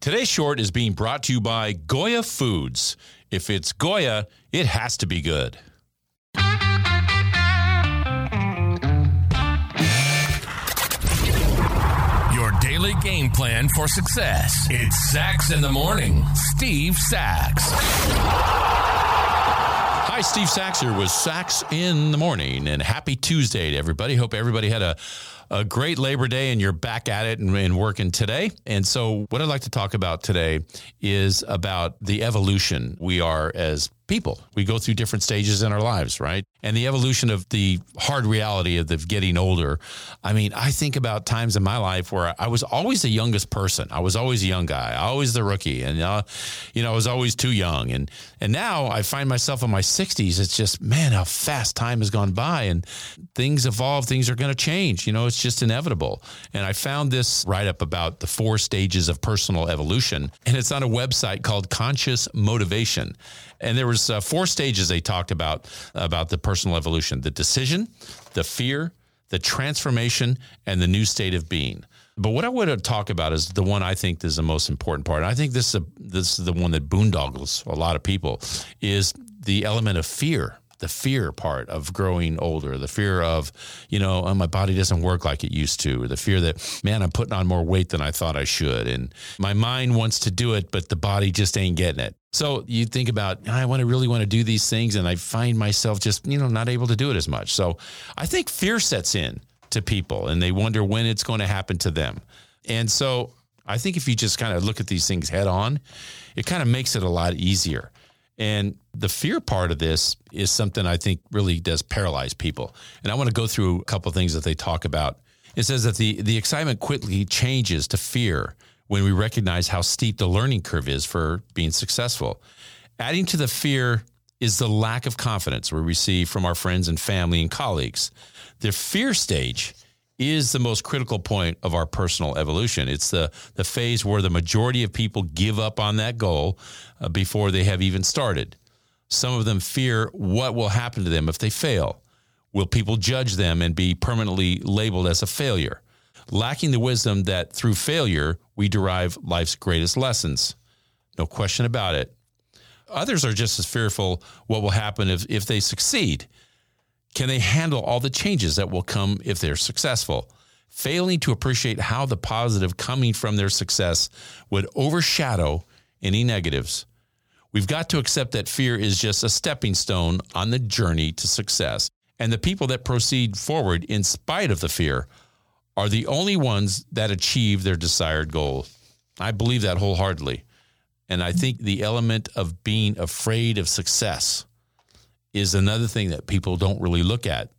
Today's short is being brought to you by Goya Foods. If it's Goya, it has to be good. Your daily game plan for success. It's Sax in the Morning. Steve Sax. Hi, Steve Sax here with Sax in the Morning, and happy Tuesday to everybody. Hope everybody had a, a great Labor Day and you're back at it and, and working today. And so, what I'd like to talk about today is about the evolution we are as people. We go through different stages in our lives, right? And the evolution of the hard reality of the getting older. I mean, I think about times in my life where I was always the youngest person. I was always a young guy, always the rookie, and uh, you know, I was always too young. And and now I find myself in my 60s. It's just man, how fast time has gone by, and things evolve. Things are going to change. You know, it's just inevitable. And I found this write up about the four stages of personal evolution, and it's on a website called Conscious Motivation. And there was uh, four stages they talked about about the personal evolution: the decision, the fear, the transformation, and the new state of being. But what I want to talk about is the one I think is the most important part. And I think this is a, this is the one that boondoggles a lot of people is the element of fear the fear part of growing older, the fear of, you know, oh, my body doesn't work like it used to, or the fear that, man, I'm putting on more weight than I thought I should. And my mind wants to do it, but the body just ain't getting it. So you think about, I want to really want to do these things, and I find myself just, you know, not able to do it as much. So I think fear sets in to people and they wonder when it's going to happen to them. And so I think if you just kind of look at these things head on, it kind of makes it a lot easier. And the fear part of this is something I think really does paralyze people. And I want to go through a couple of things that they talk about. It says that the, the excitement quickly changes to fear when we recognize how steep the learning curve is for being successful. Adding to the fear is the lack of confidence we receive from our friends and family and colleagues. The fear stage is the most critical point of our personal evolution. It's the, the phase where the majority of people give up on that goal uh, before they have even started. Some of them fear what will happen to them if they fail. Will people judge them and be permanently labeled as a failure? Lacking the wisdom that through failure, we derive life's greatest lessons. No question about it. Others are just as fearful what will happen if, if they succeed. Can they handle all the changes that will come if they're successful? Failing to appreciate how the positive coming from their success would overshadow any negatives. We've got to accept that fear is just a stepping stone on the journey to success. And the people that proceed forward in spite of the fear are the only ones that achieve their desired goal. I believe that wholeheartedly. And I think the element of being afraid of success is another thing that people don't really look at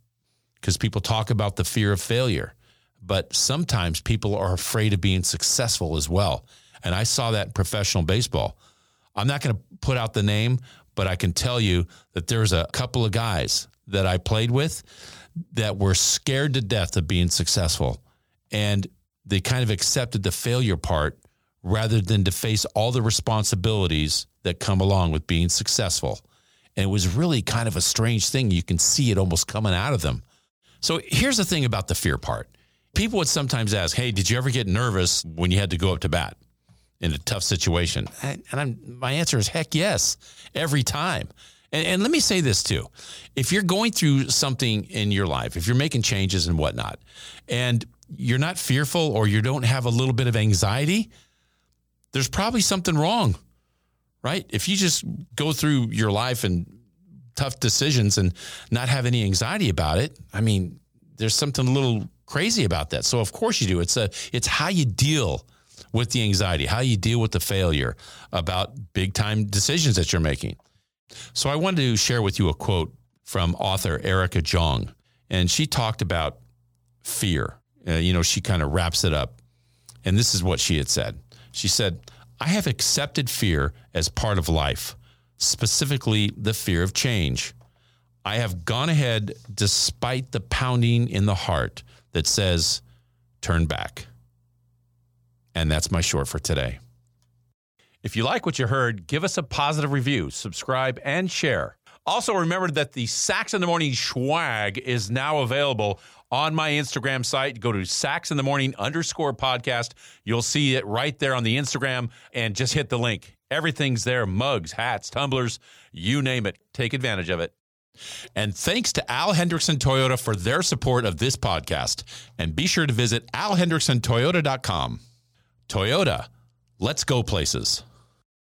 because people talk about the fear of failure. But sometimes people are afraid of being successful as well. And I saw that in professional baseball. I'm not going to put out the name, but I can tell you that there's a couple of guys that I played with that were scared to death of being successful. And they kind of accepted the failure part rather than to face all the responsibilities that come along with being successful. And it was really kind of a strange thing. You can see it almost coming out of them. So here's the thing about the fear part. People would sometimes ask, Hey, did you ever get nervous when you had to go up to bat in a tough situation? And I'm, my answer is heck yes, every time. And, and let me say this too. If you're going through something in your life, if you're making changes and whatnot, and you're not fearful or you don't have a little bit of anxiety, there's probably something wrong right? If you just go through your life and tough decisions and not have any anxiety about it, I mean, there's something a little crazy about that. So of course you do. It's a it's how you deal with the anxiety, how you deal with the failure about big time decisions that you're making. So I wanted to share with you a quote from author Erica Jong, and she talked about fear. Uh, you know, she kind of wraps it up, and this is what she had said. She said, I have accepted fear as part of life, specifically the fear of change. I have gone ahead despite the pounding in the heart that says, turn back. And that's my short for today. If you like what you heard, give us a positive review, subscribe, and share. Also, remember that the Sax in the Morning swag is now available on my Instagram site. Go to Sax in the Morning underscore podcast. You'll see it right there on the Instagram and just hit the link. Everything's there mugs, hats, tumblers, you name it. Take advantage of it. And thanks to Al Hendrickson Toyota for their support of this podcast. And be sure to visit alhendricksontoyota.com. Toyota, let's go places.